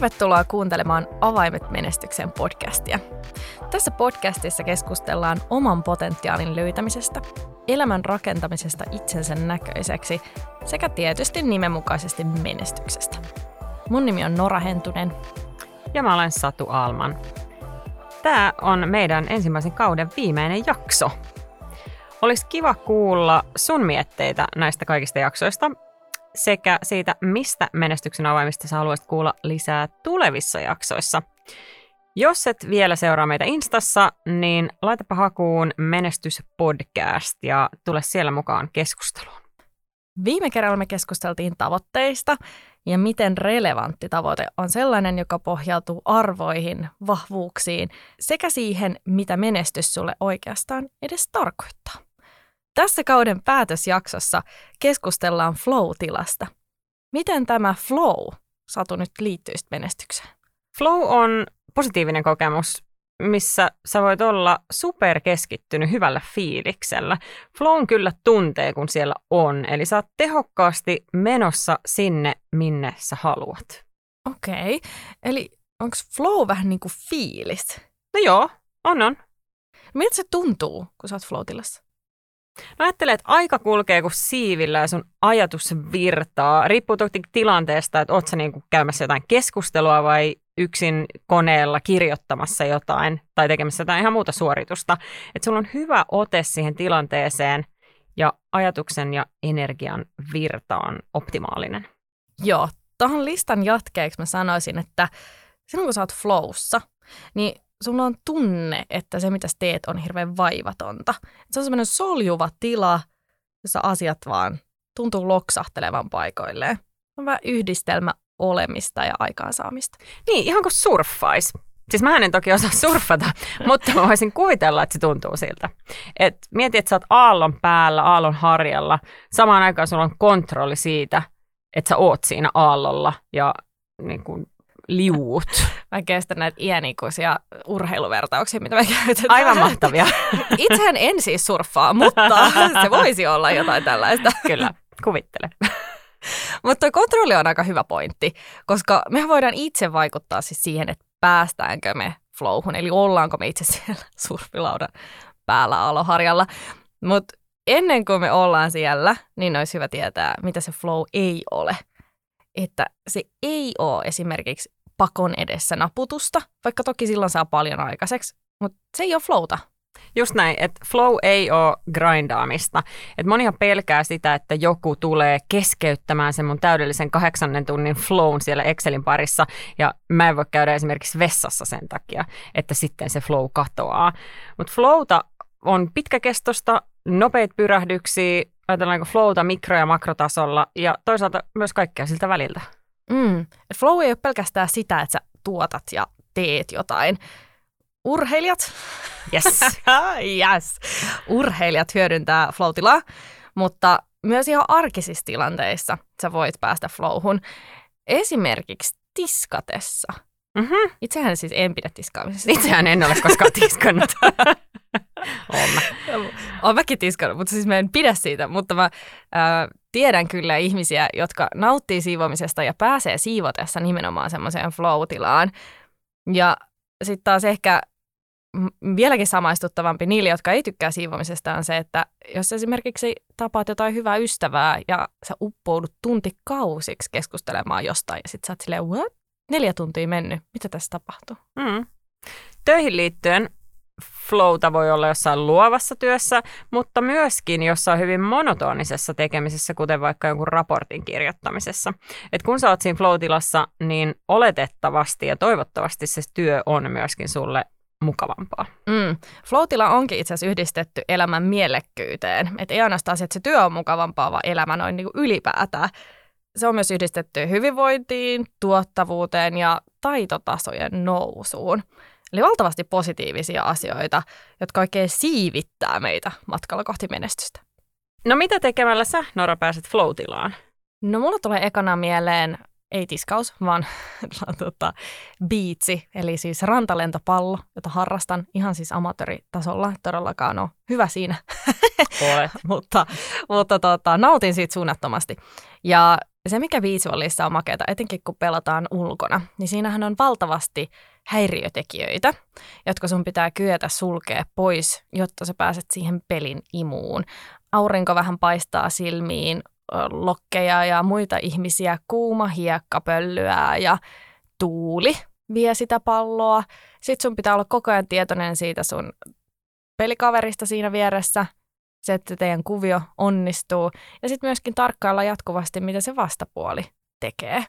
Tervetuloa kuuntelemaan Avaimet menestykseen podcastia. Tässä podcastissa keskustellaan oman potentiaalin löytämisestä, elämän rakentamisesta itsensä näköiseksi sekä tietysti nimenmukaisesti menestyksestä. Mun nimi on Nora Hentunen. Ja mä olen Satu Alman. Tämä on meidän ensimmäisen kauden viimeinen jakso. Olisi kiva kuulla sun mietteitä näistä kaikista jaksoista sekä siitä, mistä menestyksen avaimista sä haluaisit kuulla lisää tulevissa jaksoissa. Jos et vielä seuraa meitä Instassa, niin laitapa hakuun Menestyspodcast ja tule siellä mukaan keskusteluun. Viime kerralla me keskusteltiin tavoitteista ja miten relevantti tavoite on sellainen, joka pohjautuu arvoihin, vahvuuksiin sekä siihen, mitä menestys sulle oikeastaan edes tarkoittaa. Tässä kauden päätösjaksossa keskustellaan flow-tilasta. Miten tämä flow, Satu, nyt liittyy menestykseen? Flow on positiivinen kokemus, missä sä voit olla superkeskittynyt hyvällä fiiliksellä. Flown kyllä tuntee, kun siellä on, eli sä oot tehokkaasti menossa sinne, minne sä haluat. Okei, okay. eli onko flow vähän niin kuin fiilis? No joo, on on. Miltä se tuntuu, kun sä oot floatilassa? No ajattelee, että aika kulkee kuin siivillä ja sun ajatus virtaa. Riippuu toki tilanteesta, että oot sä niin käymässä jotain keskustelua vai yksin koneella kirjoittamassa jotain tai tekemässä jotain ihan muuta suoritusta. Että sulla on hyvä ote siihen tilanteeseen ja ajatuksen ja energian virta on optimaalinen. Joo, tuohon listan jatkeeksi mä sanoisin, että silloin kun sä oot flowssa, niin sulla on tunne, että se mitä sä teet on hirveän vaivatonta. Se on semmoinen soljuva tila, jossa asiat vaan tuntuu loksahtelevan paikoilleen. On vähän yhdistelmä olemista ja aikaansaamista. Niin, ihan kuin surffais. Siis mä en toki osaa surfata, mutta mä voisin kuvitella, että se tuntuu siltä. Et mieti, että sä oot aallon päällä, aallon harjalla. Samaan aikaan sulla on kontrolli siitä, että sä oot siinä aallolla ja niin kuin, liuut. Mä kestän näitä iänikuisia urheiluvertauksia, mitä me käytetään. Aivan mahtavia. Itsehän en siis surffaa, mutta se voisi olla jotain tällaista. Kyllä, kuvittele. Mutta tuo kontrolli on aika hyvä pointti, koska me voidaan itse vaikuttaa siis siihen, että päästäänkö me flowhun, eli ollaanko me itse siellä surfilaudan päällä aloharjalla. Mutta ennen kuin me ollaan siellä, niin olisi hyvä tietää, mitä se flow ei ole. Että se ei ole esimerkiksi pakon edessä naputusta, vaikka toki silloin saa paljon aikaiseksi, mutta se ei ole flowta. Just näin, että flow ei ole grindaamista. Et monihan pelkää sitä, että joku tulee keskeyttämään sen mun täydellisen kahdeksannen tunnin flown siellä Excelin parissa, ja mä en voi käydä esimerkiksi vessassa sen takia, että sitten se flow katoaa. Mutta flowta on pitkäkestosta, nopeita pyrähdyksiä, ajatellaanko flowta mikro- ja makrotasolla, ja toisaalta myös kaikkea siltä väliltä. Mm. Flow ei ole pelkästään sitä, että sä tuotat ja teet jotain. Urheilijat, yes. yes. urheilijat hyödyntää flow mutta myös ihan arkisissa tilanteissa sä voit päästä flowhun. Esimerkiksi tiskatessa. Mm-hmm. Itsehän siis en pidä tiskaamisesta. Itsehän en ole koskaan tiskannut. Olen mä. Olen mäkin tiskannut, mutta siis mä en pidä siitä. Mutta mä ää, tiedän kyllä ihmisiä, jotka nauttii siivoamisesta ja pääsee siivotessa nimenomaan semmoiseen flow-tilaan. Ja sitten taas ehkä vieläkin samaistuttavampi niille, jotka ei tykkää siivoamisesta, on se, että jos esimerkiksi tapaat jotain hyvää ystävää ja sä uppoudut tuntikausiksi keskustelemaan jostain ja sit sä oot silleen, what? Neljä tuntia mennyt, mitä tässä tapahtuu? Mm. Töihin liittyen flowta voi olla jossain luovassa työssä, mutta myöskin jossain hyvin monotonisessa tekemisessä, kuten vaikka jonkun raportin kirjoittamisessa. Et kun sä oot siinä flow-tilassa, niin oletettavasti ja toivottavasti se työ on myöskin sulle mukavampaa. Mm. Flow-tila onkin itse asiassa yhdistetty elämän mielekkyyteen. Et ei ainoastaan se, että se työ on mukavampaa, vaan elämä noin niin ylipäätään. Se on myös yhdistetty hyvinvointiin, tuottavuuteen ja taitotasojen nousuun. Eli valtavasti positiivisia asioita, jotka oikein siivittää meitä matkalla kohti menestystä. No mitä tekemällä sä, Nora, pääset flow-tilaan? No mulla tulee ekana mieleen ei tiskaus, vaan tota, biitsi, eli siis rantalentopallo, jota harrastan ihan siis amatööritasolla. Todellakaan on hyvä siinä, mutta, mutta tota, nautin siitä suunnattomasti. Ja Ja se, mikä beachvolleyssa on makeata, etenkin kun pelataan ulkona, niin siinähän on valtavasti häiriötekijöitä, jotka sun pitää kyetä sulkea pois, jotta sä pääset siihen pelin imuun. Aurinko vähän paistaa silmiin, lokkeja ja muita ihmisiä, kuuma hiekka pöllyää ja tuuli vie sitä palloa. Sitten sun pitää olla koko ajan tietoinen siitä sun pelikaverista siinä vieressä, se, että teidän kuvio onnistuu. Ja sitten myöskin tarkkailla jatkuvasti, mitä se vastapuoli tekee.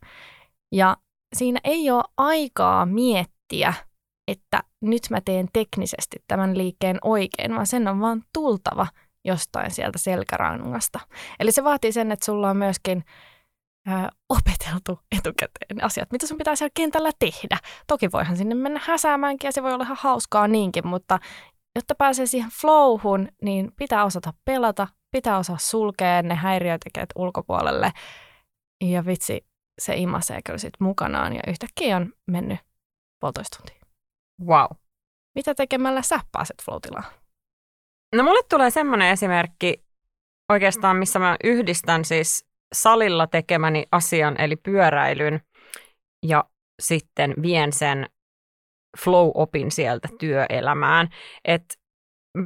Ja siinä ei ole aikaa miettiä, että nyt mä teen teknisesti tämän liikkeen oikein, vaan sen on vaan tultava jostain sieltä selkärangasta. Eli se vaatii sen, että sulla on myöskin ö, opeteltu etukäteen asiat, mitä sun pitää siellä kentällä tehdä. Toki voihan sinne mennä häsäämäänkin ja se voi olla ihan hauskaa niinkin, mutta jotta pääsee siihen flowhun, niin pitää osata pelata, pitää osaa sulkea ne häiriötekijät ulkopuolelle. Ja vitsi, se imasee kyllä sit mukanaan ja yhtäkkiä on mennyt puolitoista tuntia. Wow. Mitä tekemällä sä pääset flow No mulle tulee semmoinen esimerkki oikeastaan, missä mä yhdistän siis salilla tekemäni asian, eli pyöräilyn, ja sitten vien sen flow-opin sieltä työelämään. Et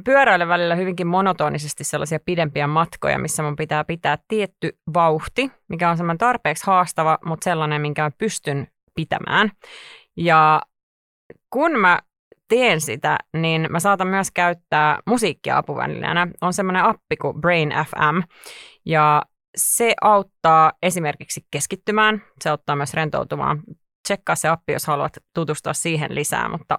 pyöräilen välillä hyvinkin monotonisesti sellaisia pidempiä matkoja, missä mun pitää pitää tietty vauhti, mikä on semmoinen tarpeeksi haastava, mutta sellainen, minkä mä pystyn pitämään. Ja kun mä teen sitä, niin mä saatan myös käyttää musiikkia apuvälineenä. On semmoinen appi kuin Brain FM, ja se auttaa esimerkiksi keskittymään, se auttaa myös rentoutumaan. Tsekkaa se appi, jos haluat tutustua siihen lisää, mutta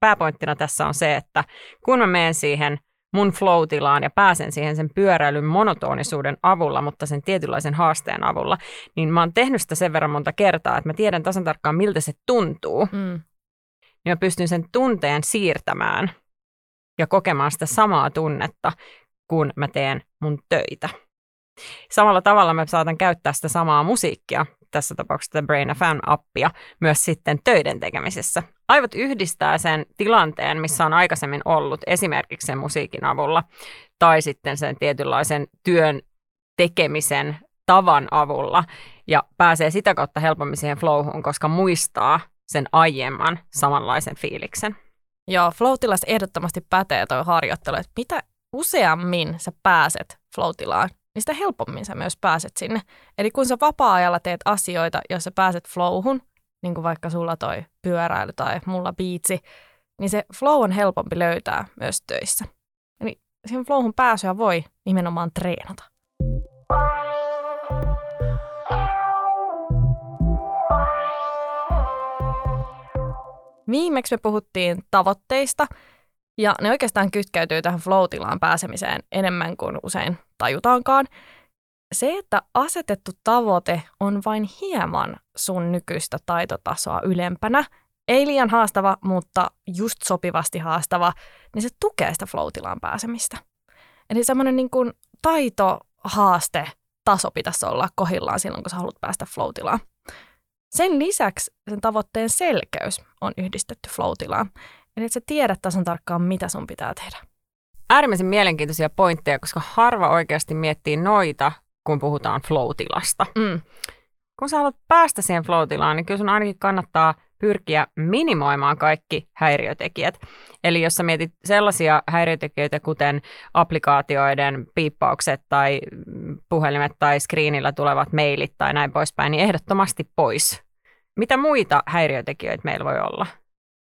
pääpointtina tässä on se, että kun mä menen siihen mun flow ja pääsen siihen sen pyöräilyn monotonisuuden avulla, mutta sen tietynlaisen haasteen avulla, niin mä oon tehnyt sitä sen verran monta kertaa, että mä tiedän tasan tarkkaan, miltä se tuntuu. Mm niin mä pystyn sen tunteen siirtämään ja kokemaan sitä samaa tunnetta, kun mä teen mun töitä. Samalla tavalla mä saatan käyttää sitä samaa musiikkia, tässä tapauksessa Brain Fan-appia, myös sitten töiden tekemisessä. Aivot yhdistää sen tilanteen, missä on aikaisemmin ollut, esimerkiksi sen musiikin avulla, tai sitten sen tietynlaisen työn tekemisen tavan avulla, ja pääsee sitä kautta helpommin siihen flowhun, koska muistaa sen aiemman samanlaisen fiiliksen. Joo, flow ehdottomasti pätee tuo harjoittelu, että mitä useammin sä pääset flow niin sitä helpommin sä myös pääset sinne. Eli kun sä vapaa-ajalla teet asioita, jos sä pääset flowhun, niin kuin vaikka sulla toi pyöräily tai mulla biitsi, niin se flow on helpompi löytää myös töissä. Eli siihen flowhun pääsyä voi nimenomaan treenata. Viimeksi me puhuttiin tavoitteista, ja ne oikeastaan kytkeytyy tähän flow pääsemiseen enemmän kuin usein tajutaankaan. Se, että asetettu tavoite on vain hieman sun nykyistä taitotasoa ylempänä, ei liian haastava, mutta just sopivasti haastava, niin se tukee sitä flow pääsemistä. Eli semmoinen niin kuin taito, haaste, taso pitäisi olla kohillaan silloin, kun sä haluat päästä flow sen lisäksi sen tavoitteen selkeys on yhdistetty flow Eli että sä tiedät tasan tarkkaan, mitä sun pitää tehdä. Äärimmäisen mielenkiintoisia pointteja, koska harva oikeasti miettii noita, kun puhutaan flow Mm. Kun sä haluat päästä siihen flow niin kyllä sun ainakin kannattaa pyrkiä minimoimaan kaikki häiriötekijät. Eli jos sä mietit sellaisia häiriötekijöitä, kuten applikaatioiden piippaukset tai puhelimet tai screenillä tulevat mailit tai näin poispäin, niin ehdottomasti pois. Mitä muita häiriötekijöitä meillä voi olla?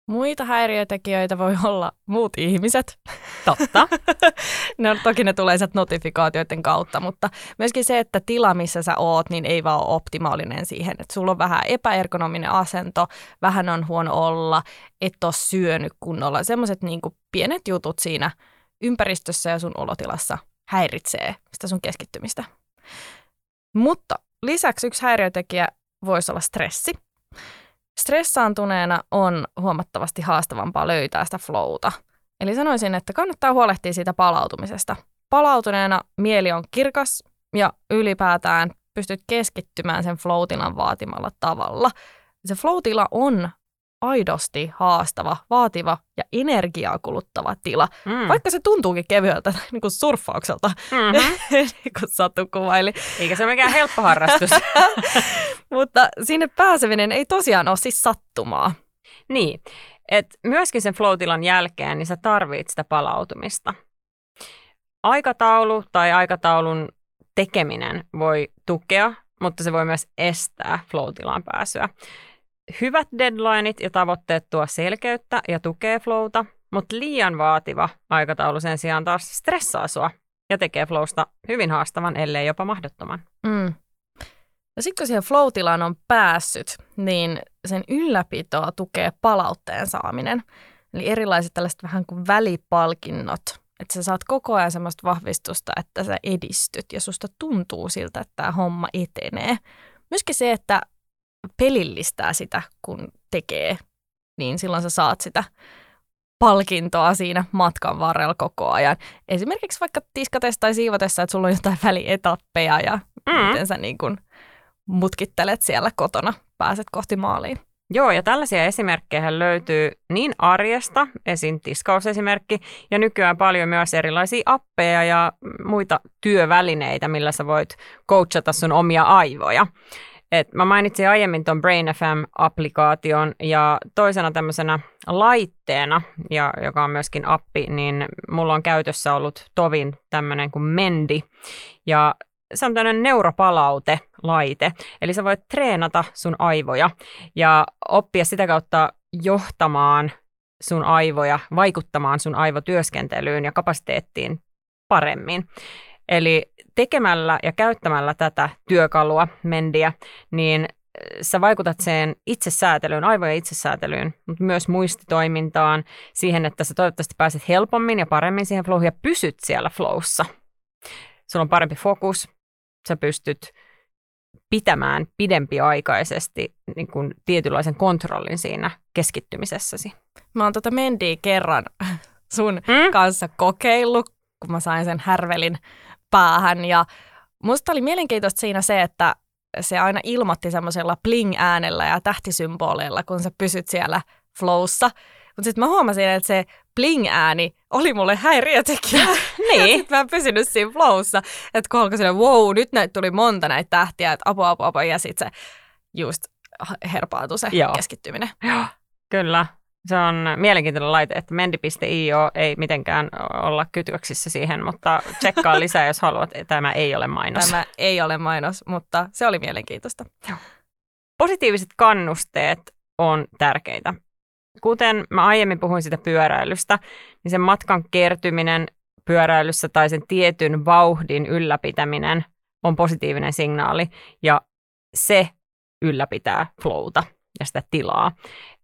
Muita häiriötekijöitä voi olla muut ihmiset. Totta. no, toki ne tulee sieltä notifikaatioiden kautta, mutta myöskin se, että tila, missä sä oot, niin ei vaan ole optimaalinen siihen. Että sulla on vähän epäergonominen asento, vähän on huono olla, et ole syönyt kunnolla. Semmoiset niin pienet jutut siinä ympäristössä ja sun olotilassa häiritsee sitä sun keskittymistä. Mutta lisäksi yksi häiriötekijä voisi olla stressi. Stressaantuneena on huomattavasti haastavampaa löytää sitä flowta. Eli sanoisin, että kannattaa huolehtia siitä palautumisesta. Palautuneena mieli on kirkas ja ylipäätään pystyt keskittymään sen flow vaatimalla tavalla. Se flow on aidosti haastava, vaativa ja energiaa kuluttava tila. Mm. Vaikka se tuntuukin kevyeltä niin kuin surffaukselta, Mm-hmm. niin kuin Satu kuvaili. Eikä se mikään helppo harrastus. Mutta sinne pääseminen ei tosiaan ole siis sattumaa. niin, että myöskin sen flow-tilan jälkeen niin sä tarvit sitä palautumista. Aikataulu tai aikataulun tekeminen voi tukea, mutta se voi myös estää flow-tilaan pääsyä. Hyvät deadlineit ja tavoitteet tuo selkeyttä ja tukee flowta, mutta liian vaativa aikataulu sen sijaan taas stressaa sua ja tekee flowsta hyvin haastavan, ellei jopa mahdottoman. Mm. Ja sitten kun siihen flow-tilaan on päässyt, niin sen ylläpitoa tukee palautteen saaminen. Eli erilaiset tällaiset vähän kuin välipalkinnot, että sä saat koko ajan semmoista vahvistusta, että sä edistyt ja susta tuntuu siltä, että tämä homma etenee. Myöskin se, että pelillistää sitä, kun tekee, niin silloin sä saat sitä palkintoa siinä matkan varrella koko ajan. Esimerkiksi vaikka tiskatessa tai siivotessa, että sulla on jotain välietappeja ja Mm. miten sä niin kuin mutkittelet siellä kotona, pääset kohti maaliin. Joo, ja tällaisia esimerkkejä löytyy niin arjesta, esim. tiskausesimerkki, ja nykyään paljon myös erilaisia appeja ja muita työvälineitä, millä sä voit coachata sun omia aivoja. Et mä mainitsin aiemmin tuon Brain FM-applikaation ja toisena tämmöisenä laitteena, ja, joka on myöskin appi, niin mulla on käytössä ollut Tovin tämmöinen kuin Mendi. Ja se on tämmöinen neuropalaute-laite, eli sä voit treenata sun aivoja ja oppia sitä kautta johtamaan sun aivoja, vaikuttamaan sun aivotyöskentelyyn ja kapasiteettiin paremmin. Eli tekemällä ja käyttämällä tätä työkalua, mendiä, niin sä vaikutat sen itsesäätelyyn, aivojen itsesäätelyyn, mutta myös muistitoimintaan, siihen, että sä toivottavasti pääset helpommin ja paremmin siihen flowhun ja pysyt siellä flowssa. Sulla on parempi fokus, sä pystyt pitämään pidempiaikaisesti niin kuin tietynlaisen kontrollin siinä keskittymisessäsi. Mä oon tota Mendiä kerran sun Mm? kanssa kokeillut, kun mä sain sen härvelin päähän. Ja musta oli mielenkiintoista siinä se, että se aina ilmoitti semmoisella bling-äänellä ja tähtisymboleilla, kun sä pysyt siellä flowssa. Mutta sitten mä huomasin, että se bling-ääni oli mulle häiriötekijä. Niin. Sitten mä en pysynyt siinä flowssa. Että kun alkoi silleen, wow, nyt näitä tuli monta näitä tähtiä, että apua, apua, apua. Ja sitten se just herpaantui se Joo. keskittyminen. Joo, kyllä. Se on mielenkiintoinen laite, että mendi.io ei mitenkään olla kytköksissä siihen, mutta tsekkaa lisää, jos haluat. Tämä ei ole mainos. Tämä ei ole mainos, mutta se oli mielenkiintoista. Positiiviset kannusteet on tärkeitä. Kuten mä aiemmin puhuin sitä pyöräilystä, niin sen matkan kertyminen pyöräilyssä tai sen tietyn vauhdin ylläpitäminen on positiivinen signaali ja se ylläpitää flowta ja sitä tilaa.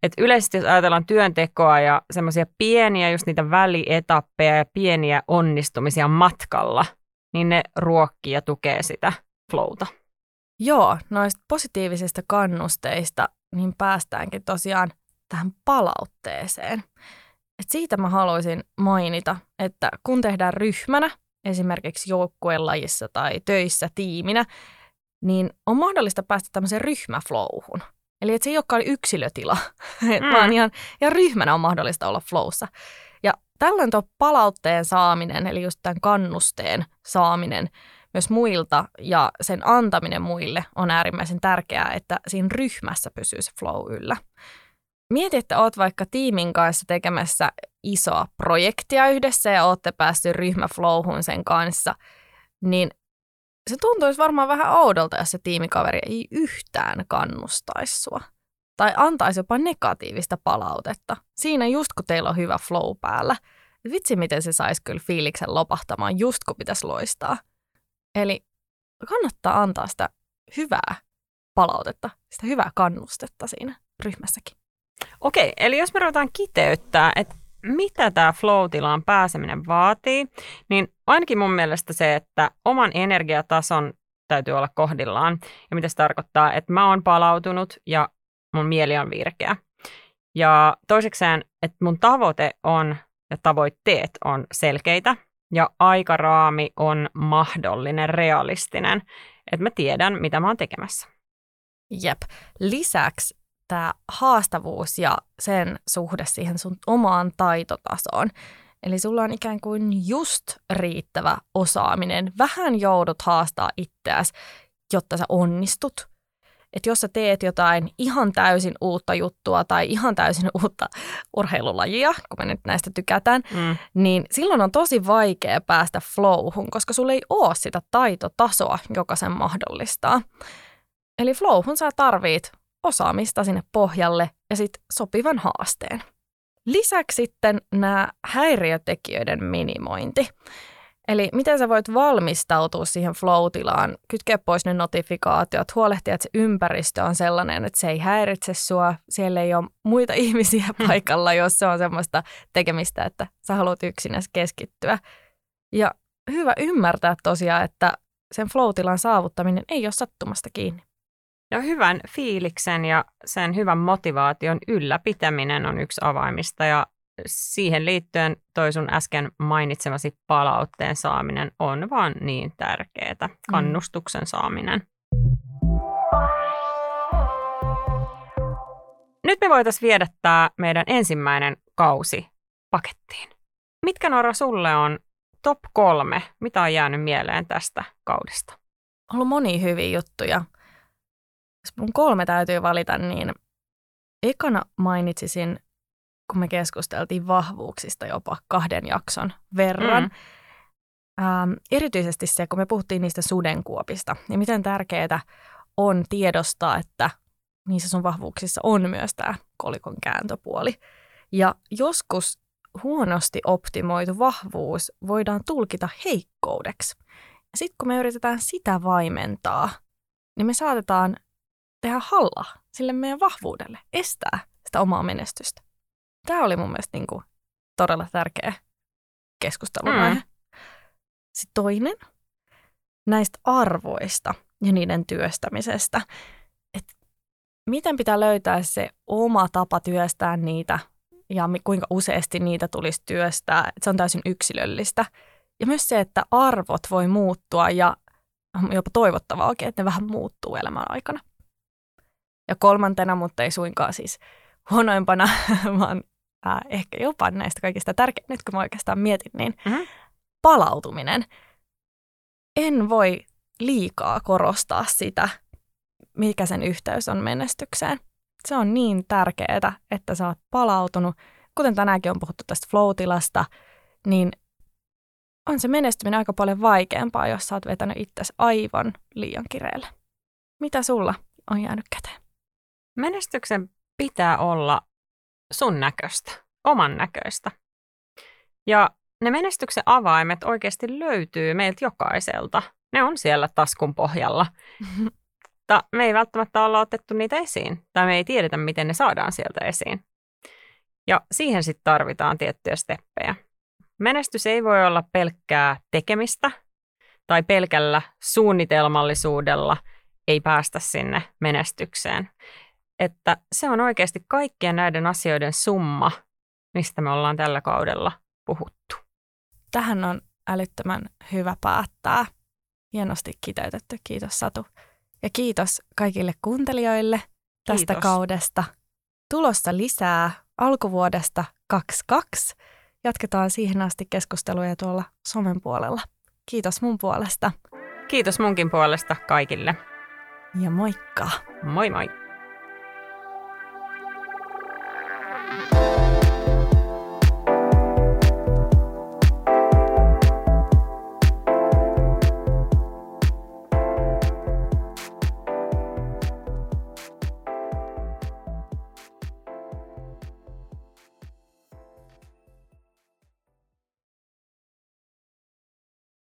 Et yleisesti jos ajatellaan työntekoa ja semmoisia pieniä just niitä välietappeja ja pieniä onnistumisia matkalla, niin ne ruokkii ja tukee sitä flowta. Joo, noista positiivisista kannusteista niin päästäänkin tosiaan tähän palautteeseen. Et siitä mä haluaisin mainita, että kun tehdään ryhmänä, esimerkiksi joukkuelajissa tai töissä tiiminä, niin on mahdollista päästä tämmöiseen ryhmäflowhun. Eli että se ei olekaan yksilötila, mm. Vaan ihan, ihan ryhmänä on mahdollista olla flowssa. Ja tällöin tuo palautteen saaminen, eli just tämän kannusteen saaminen myös muilta ja sen antaminen muille on äärimmäisen tärkeää, että siinä ryhmässä pysyy se flow yllä. Mieti, että oot vaikka tiimin kanssa tekemässä isoa projektia yhdessä ja ootte päästy ryhmäflowhun sen kanssa, niin se tuntuisi varmaan vähän oudolta, jos se tiimikaveri ei yhtään kannustaisi sua. Tai antaisi jopa negatiivista palautetta. Siinä just kun teillä on hyvä flow päällä. Vitsi, miten se saisi kyllä fiiliksen lopahtamaan just kun pitäisi loistaa. Eli kannattaa antaa sitä hyvää palautetta, sitä hyvää kannustetta siinä ryhmässäkin. Okei, eli jos me ruvetaan kiteyttää, että mitä tämä flow-tilaan pääseminen vaatii, niin ainakin mun mielestä se, että oman energiatason täytyy olla kohdillaan. Ja mitä se tarkoittaa, että mä oon palautunut ja mun mieli on virkeä. Ja toisekseen, että mun tavoite on ja tavoitteet on selkeitä ja aikaraami on mahdollinen, realistinen. Että mä tiedän, mitä mä oon tekemässä. Jep. Lisäksi tämä haastavuus ja sen suhde siihen sun omaan taitotasoon. Eli sulla on ikään kuin just riittävä osaaminen. Vähän joudut haastaa itseäsi, jotta sä onnistut. Että jos sä teet jotain ihan täysin uutta juttua tai ihan täysin uutta urheilulajia, kun me nyt näistä tykätään, mm. niin silloin on tosi vaikea päästä flowhun, koska sulla ei ole sitä taitotasoa, joka sen mahdollistaa. Eli flowhun sä tarvit osaamista sinne pohjalle ja sitten sopivan haasteen. Lisäksi sitten nämä häiriötekijöiden minimointi. Eli miten sä voit valmistautua siihen flow-tilaan, kytkeä pois ne notifikaatiot, huolehtia, että se ympäristö on sellainen, että se ei häiritse sua, siellä ei ole muita ihmisiä paikalla, jos se on semmoista tekemistä, että sä haluat yksinäs keskittyä. Ja hyvä ymmärtää tosiaan, että sen flow-tilan saavuttaminen ei ole sattumasta kiinni. Ja hyvän fiiliksen ja sen hyvän motivaation ylläpitäminen on yksi avaimista ja siihen liittyen toi sun äsken mainitsemasi palautteen saaminen on vaan niin tärkeää, mm. kannustuksen saaminen. Nyt me voitaisiin viedä tämä meidän ensimmäinen kausi pakettiin. Mitkä Nora sulle on top kolme, mitä on jäänyt mieleen tästä kaudesta? On ollut moni hyviä juttuja. Jos mun kolme täytyy valita, niin ekana mainitsisin kun me keskusteltiin vahvuuksista jopa kahden jakson verran. Mm. Ähm, erityisesti se, kun me puhuttiin niistä sudenkuopista, niin miten tärkeää on tiedostaa, että niissä sun vahvuuksissa on myös tämä kolikon kääntöpuoli. Ja joskus huonosti optimoitu vahvuus voidaan tulkita heikkoudeksi. Ja sitten kun me yritetään sitä vaimentaa, niin me saatetaan tehdä halla sille meidän vahvuudelle, estää sitä omaa menestystä. Tämä oli mun mielestä niin kuin todella tärkeä keskustelun mm. aihe. Sitten toinen näistä arvoista ja niiden työstämisestä. Että miten pitää löytää se oma tapa työstää niitä ja kuinka useasti niitä tulisi työstää. Että se on täysin yksilöllistä. Ja myös se, että arvot voi muuttua ja jopa toivottavaa oikein, että ne vähän muuttuu elämän aikana. Ja kolmantena, mutta ei suinkaan siis huonoimpana, vaan äh, ehkä jopa näistä kaikista tärkein, nyt kun mä oikeastaan mietin, niin mm-hmm. palautuminen. En voi liikaa korostaa sitä, mikä sen yhteys on menestykseen. Se on niin tärkeää, että sä oot palautunut. Kuten tänäänkin on puhuttu tästä flow niin on se menestyminen aika paljon vaikeampaa, jos sä oot vetänyt itsesi aivan liian kireelle. Mitä sulla on jäänyt käteen? Menestyksen pitää olla sun näköistä, oman näköistä. Ja ne menestyksen avaimet oikeasti löytyy meiltä jokaiselta. Ne on siellä taskun pohjalla. Mutta me ei välttämättä olla otettu niitä esiin, tai me ei tiedetä, miten ne saadaan sieltä esiin. Ja siihen sitten tarvitaan tiettyjä steppejä. Menestys ei voi olla pelkkää tekemistä tai pelkällä suunnitelmallisuudella ei päästä sinne menestykseen että se on oikeasti kaikkien näiden asioiden summa, mistä me ollaan tällä kaudella puhuttu. Tähän on älyttömän hyvä päättää. Hienosti kiteytetty. Kiitos Satu. Ja kiitos kaikille kuuntelijoille tästä kiitos. kaudesta. Tulossa lisää alkuvuodesta 22. Jatketaan siihen asti keskusteluja tuolla somen puolella. Kiitos mun puolesta. Kiitos munkin puolesta kaikille. Ja moikka. Moi moi.